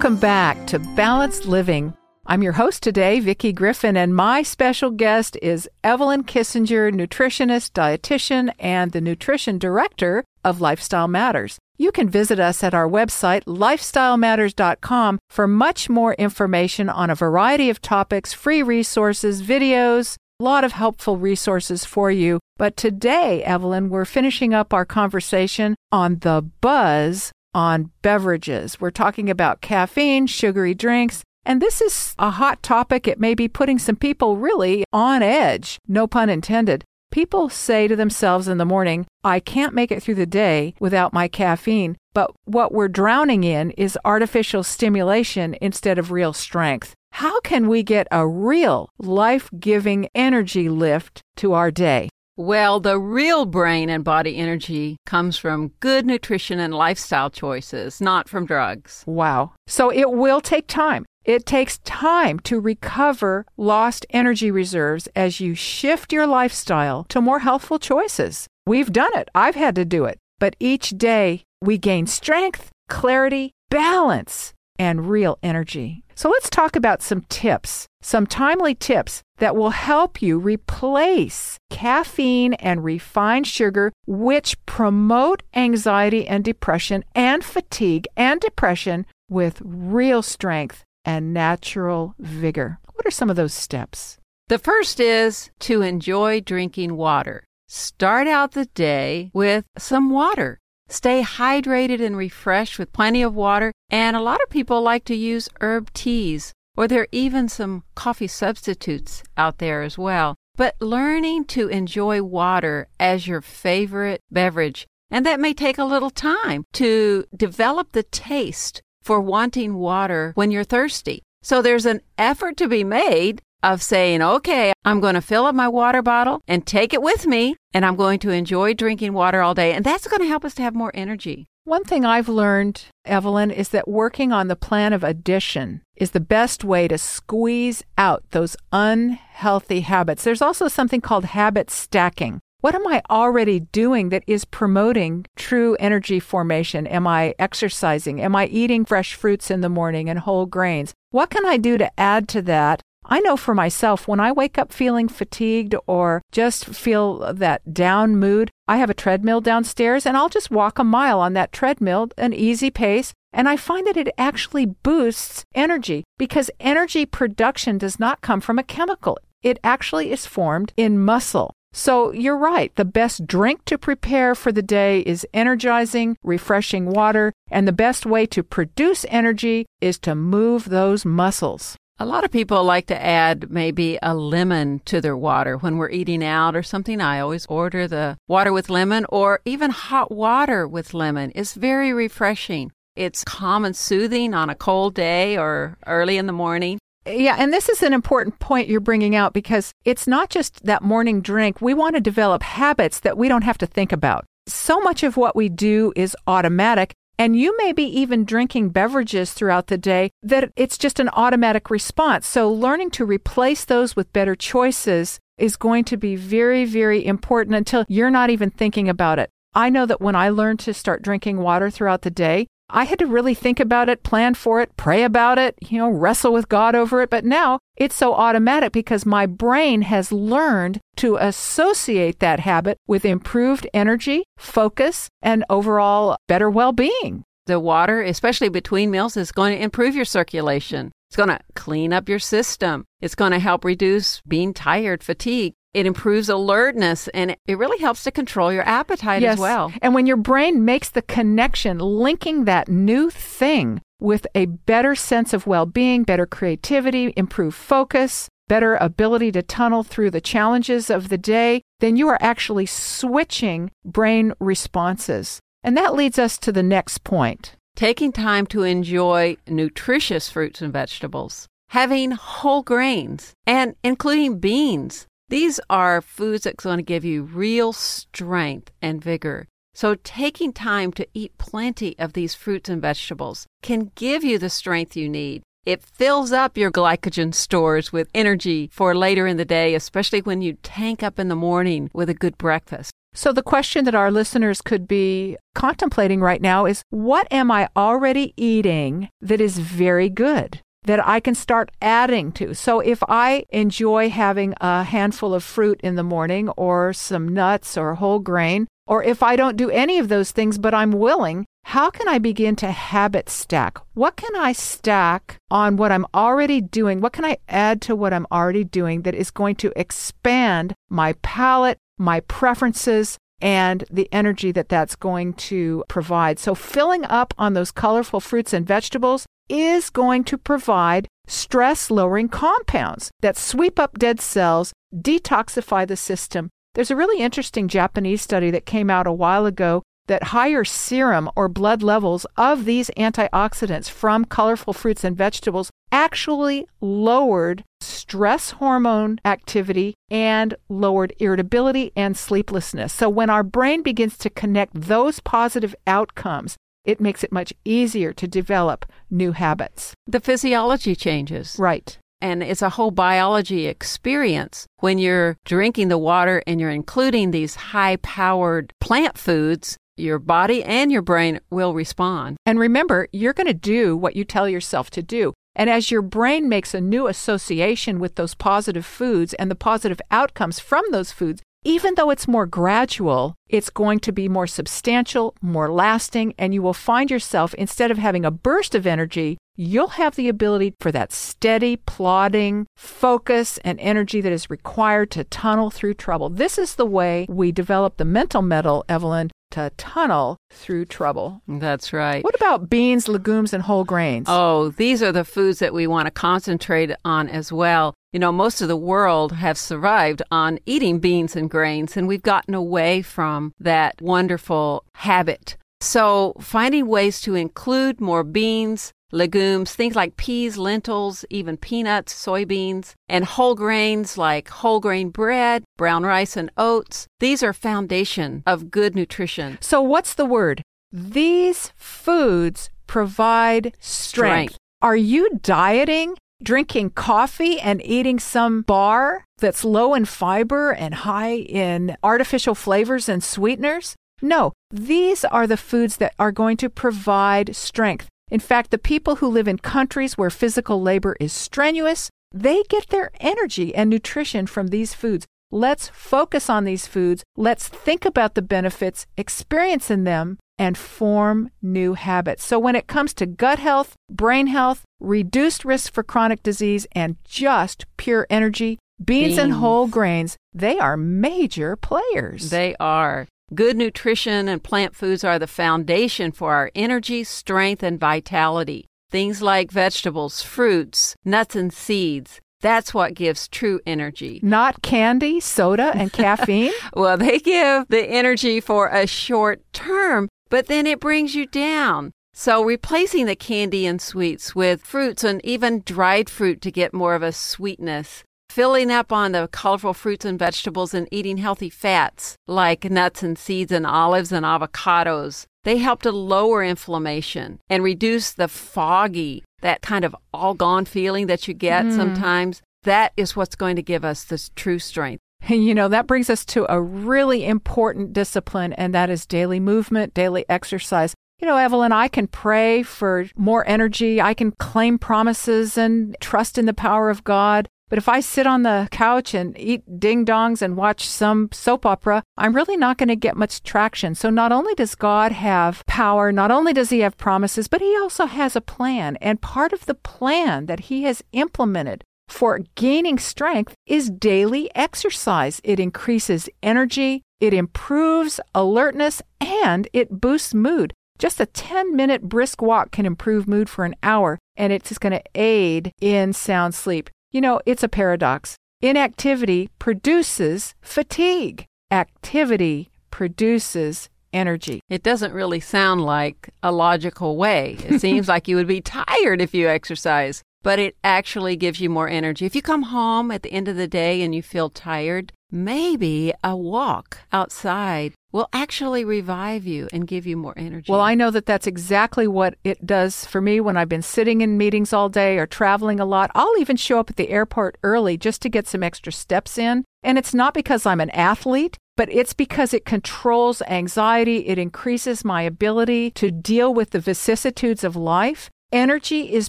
Welcome back to Balanced Living. I'm your host today, Vicki Griffin, and my special guest is Evelyn Kissinger, nutritionist, dietitian, and the nutrition director of Lifestyle Matters. You can visit us at our website, lifestylematters.com, for much more information on a variety of topics, free resources, videos, a lot of helpful resources for you. But today, Evelyn, we're finishing up our conversation on the buzz on beverages. We're talking about caffeine, sugary drinks, and this is a hot topic. It may be putting some people really on edge, no pun intended. People say to themselves in the morning, I can't make it through the day without my caffeine. But what we're drowning in is artificial stimulation instead of real strength. How can we get a real life giving energy lift to our day? Well, the real brain and body energy comes from good nutrition and lifestyle choices, not from drugs. Wow. So it will take time. It takes time to recover lost energy reserves as you shift your lifestyle to more healthful choices. We've done it. I've had to do it. But each day we gain strength, clarity, balance, and real energy. So let's talk about some tips, some timely tips that will help you replace caffeine and refined sugar, which promote anxiety and depression and fatigue and depression with real strength and natural vigor. What are some of those steps? The first is to enjoy drinking water. Start out the day with some water. Stay hydrated and refreshed with plenty of water. And a lot of people like to use herb teas, or there are even some coffee substitutes out there as well. But learning to enjoy water as your favorite beverage, and that may take a little time to develop the taste for wanting water when you're thirsty. So there's an effort to be made of saying, okay, I'm going to fill up my water bottle and take it with me, and I'm going to enjoy drinking water all day. And that's going to help us to have more energy. One thing I've learned, Evelyn, is that working on the plan of addition is the best way to squeeze out those unhealthy habits. There's also something called habit stacking. What am I already doing that is promoting true energy formation? Am I exercising? Am I eating fresh fruits in the morning and whole grains? What can I do to add to that I know for myself, when I wake up feeling fatigued or just feel that down mood, I have a treadmill downstairs and I'll just walk a mile on that treadmill, an easy pace. And I find that it actually boosts energy because energy production does not come from a chemical. It actually is formed in muscle. So you're right. The best drink to prepare for the day is energizing, refreshing water. And the best way to produce energy is to move those muscles. A lot of people like to add maybe a lemon to their water when we're eating out or something. I always order the water with lemon or even hot water with lemon. It's very refreshing. It's calm and soothing on a cold day or early in the morning. Yeah, and this is an important point you're bringing out because it's not just that morning drink. We want to develop habits that we don't have to think about. So much of what we do is automatic, and you may be even drinking beverages throughout the day that it's just an automatic response. So, learning to replace those with better choices is going to be very, very important until you're not even thinking about it. I know that when I learned to start drinking water throughout the day, I had to really think about it, plan for it, pray about it, you know, wrestle with God over it. But now it's so automatic because my brain has learned to associate that habit with improved energy, focus, and overall better well being. The water, especially between meals, is going to improve your circulation. It's going to clean up your system. It's going to help reduce being tired, fatigue. It improves alertness and it really helps to control your appetite yes. as well. And when your brain makes the connection, linking that new thing with a better sense of well being, better creativity, improved focus, better ability to tunnel through the challenges of the day, then you are actually switching brain responses. And that leads us to the next point. Taking time to enjoy nutritious fruits and vegetables, having whole grains, and including beans these are foods that's going to give you real strength and vigor. So, taking time to eat plenty of these fruits and vegetables can give you the strength you need. It fills up your glycogen stores with energy for later in the day, especially when you tank up in the morning with a good breakfast. So, the question that our listeners could be contemplating right now is what am I already eating that is very good? That I can start adding to. So, if I enjoy having a handful of fruit in the morning or some nuts or whole grain, or if I don't do any of those things, but I'm willing, how can I begin to habit stack? What can I stack on what I'm already doing? What can I add to what I'm already doing that is going to expand my palate, my preferences, and the energy that that's going to provide? So, filling up on those colorful fruits and vegetables is going to provide stress lowering compounds that sweep up dead cells, detoxify the system. There's a really interesting Japanese study that came out a while ago that higher serum or blood levels of these antioxidants from colorful fruits and vegetables actually lowered stress hormone activity and lowered irritability and sleeplessness. So when our brain begins to connect those positive outcomes, it makes it much easier to develop new habits. The physiology changes. Right. And it's a whole biology experience when you're drinking the water and you're including these high powered plant foods your body and your brain will respond. And remember, you're going to do what you tell yourself to do. And as your brain makes a new association with those positive foods and the positive outcomes from those foods, even though it's more gradual, it's going to be more substantial, more lasting, and you will find yourself, instead of having a burst of energy, you'll have the ability for that steady, plodding focus and energy that is required to tunnel through trouble. This is the way we develop the mental mettle, Evelyn, to tunnel through trouble. That's right. What about beans, legumes, and whole grains? Oh, these are the foods that we want to concentrate on as well. You know, most of the world have survived on eating beans and grains, and we've gotten away from that wonderful habit. So, finding ways to include more beans, legumes, things like peas, lentils, even peanuts, soybeans, and whole grains like whole grain bread, brown rice, and oats. These are foundation of good nutrition. So what's the word? These foods provide strength. strength. Are you dieting, drinking coffee, and eating some bar that's low in fiber and high in artificial flavors and sweeteners? No, these are the foods that are going to provide strength. In fact, the people who live in countries where physical labor is strenuous, they get their energy and nutrition from these foods. Let's focus on these foods. Let's think about the benefits, experience in them, and form new habits. So, when it comes to gut health, brain health, reduced risk for chronic disease, and just pure energy, beans, beans. and whole grains, they are major players. They are. Good nutrition and plant foods are the foundation for our energy, strength, and vitality. Things like vegetables, fruits, nuts, and seeds. That's what gives true energy. Not candy, soda, and caffeine? well, they give the energy for a short term, but then it brings you down. So, replacing the candy and sweets with fruits and even dried fruit to get more of a sweetness filling up on the colorful fruits and vegetables and eating healthy fats like nuts and seeds and olives and avocados. They help to lower inflammation and reduce the foggy, that kind of all gone feeling that you get mm. sometimes. That is what's going to give us this true strength. And you know, that brings us to a really important discipline, and that is daily movement, daily exercise. You know, Evelyn, I can pray for more energy. I can claim promises and trust in the power of God. But if I sit on the couch and eat ding dongs and watch some soap opera, I'm really not going to get much traction. So not only does God have power, not only does he have promises, but he also has a plan. And part of the plan that he has implemented for gaining strength is daily exercise. It increases energy, it improves alertness, and it boosts mood. Just a 10 minute brisk walk can improve mood for an hour, and it's going to aid in sound sleep. You know, it's a paradox. Inactivity produces fatigue. Activity produces energy. It doesn't really sound like a logical way. It seems like you would be tired if you exercise, but it actually gives you more energy. If you come home at the end of the day and you feel tired, maybe a walk outside will actually revive you and give you more energy. Well, I know that that's exactly what it does for me when I've been sitting in meetings all day or traveling a lot. I'll even show up at the airport early just to get some extra steps in. And it's not because I'm an athlete, but it's because it controls anxiety. It increases my ability to deal with the vicissitudes of life. Energy is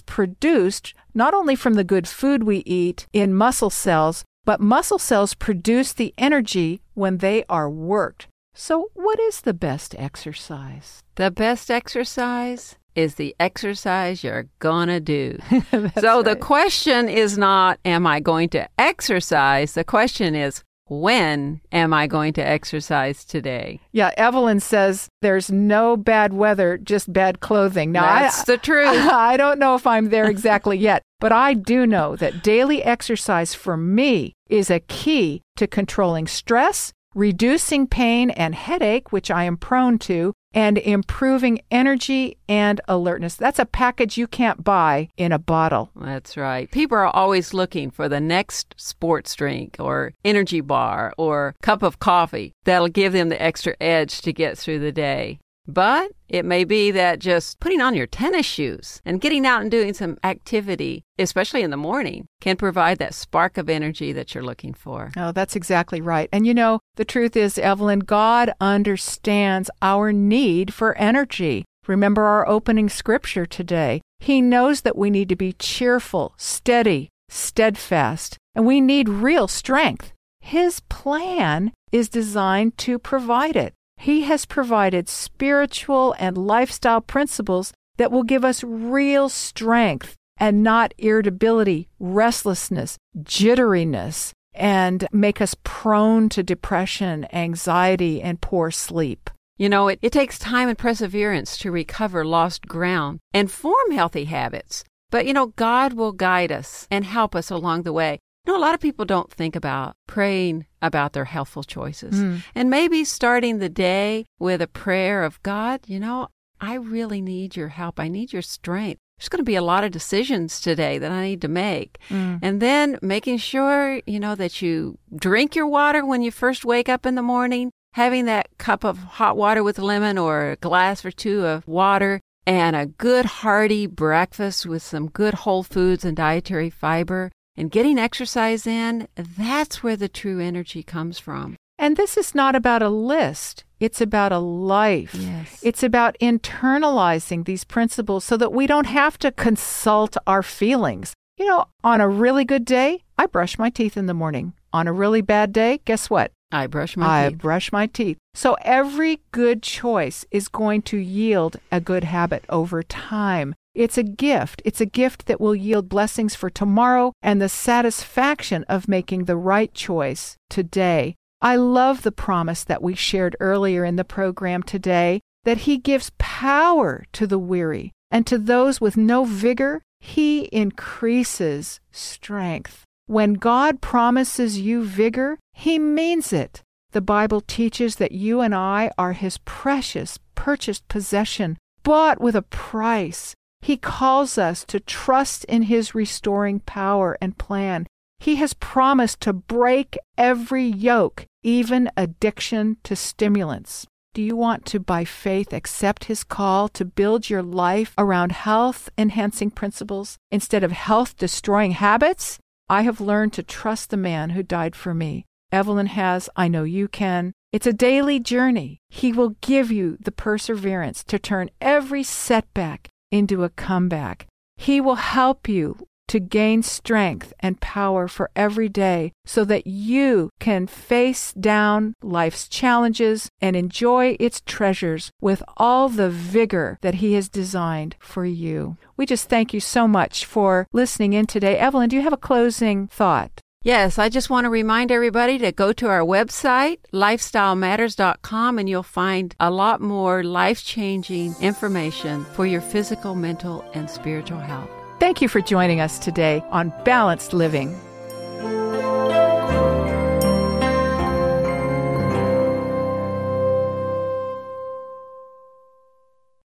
produced not only from the good food we eat in muscle cells, but muscle cells produce the energy when they are worked. So, what is the best exercise? The best exercise is the exercise you're gonna do. so right. the question is not, am I going to exercise? The question is, when am I going to exercise today? Yeah, Evelyn says there's no bad weather, just bad clothing. Now, that's I, the truth. I don't know if I'm there exactly yet, but I do know that daily exercise for me is a key to controlling stress, reducing pain and headache, which I am prone to, and improving energy and alertness. That's a package you can't buy in a bottle. That's right. People are always looking for the next sports drink or energy bar or cup of coffee that'll give them the extra edge to get through the day. But it may be that just putting on your tennis shoes and getting out and doing some activity, especially in the morning, can provide that spark of energy that you're looking for. Oh, that's exactly right. And you know, the truth is, Evelyn, God understands our need for energy. Remember our opening scripture today. He knows that we need to be cheerful, steady, steadfast, and we need real strength. His plan is designed to provide it. He has provided spiritual and lifestyle principles that will give us real strength and not irritability, restlessness, jitteriness, and make us prone to depression, anxiety, and poor sleep. You know, it, it takes time and perseverance to recover lost ground and form healthy habits. But, you know, God will guide us and help us along the way. You know, a lot of people don't think about praying about their healthful choices. Mm. And maybe starting the day with a prayer of God, you know, I really need your help. I need your strength. There's going to be a lot of decisions today that I need to make. Mm. And then making sure, you know, that you drink your water when you first wake up in the morning, having that cup of hot water with lemon or a glass or two of water and a good hearty breakfast with some good whole foods and dietary fiber and getting exercise in, that's where the true energy comes from. And this is not about a list, it's about a life. Yes. It's about internalizing these principles so that we don't have to consult our feelings. You know, on a really good day, I brush my teeth in the morning. On a really bad day, guess what? I brush my teeth. I teeth. brush my teeth. So every good choice is going to yield a good habit over time. It's a gift. It's a gift that will yield blessings for tomorrow and the satisfaction of making the right choice today. I love the promise that we shared earlier in the program today that He gives power to the weary, and to those with no vigor, He increases strength. When God promises you vigor, He means it. The Bible teaches that you and I are His precious, purchased possession, bought with a price. He calls us to trust in His restoring power and plan. He has promised to break every yoke, even addiction to stimulants. Do you want to, by faith, accept His call to build your life around health enhancing principles instead of health destroying habits? I have learned to trust the man who died for me. Evelyn has, I know you can. It's a daily journey. He will give you the perseverance to turn every setback into a comeback. He will help you to gain strength and power for every day so that you can face down life's challenges and enjoy its treasures with all the vigor that He has designed for you. We just thank you so much for listening in today. Evelyn, do you have a closing thought? Yes, I just want to remind everybody to go to our website, lifestylematters.com, and you'll find a lot more life changing information for your physical, mental, and spiritual health. Thank you for joining us today on Balanced Living.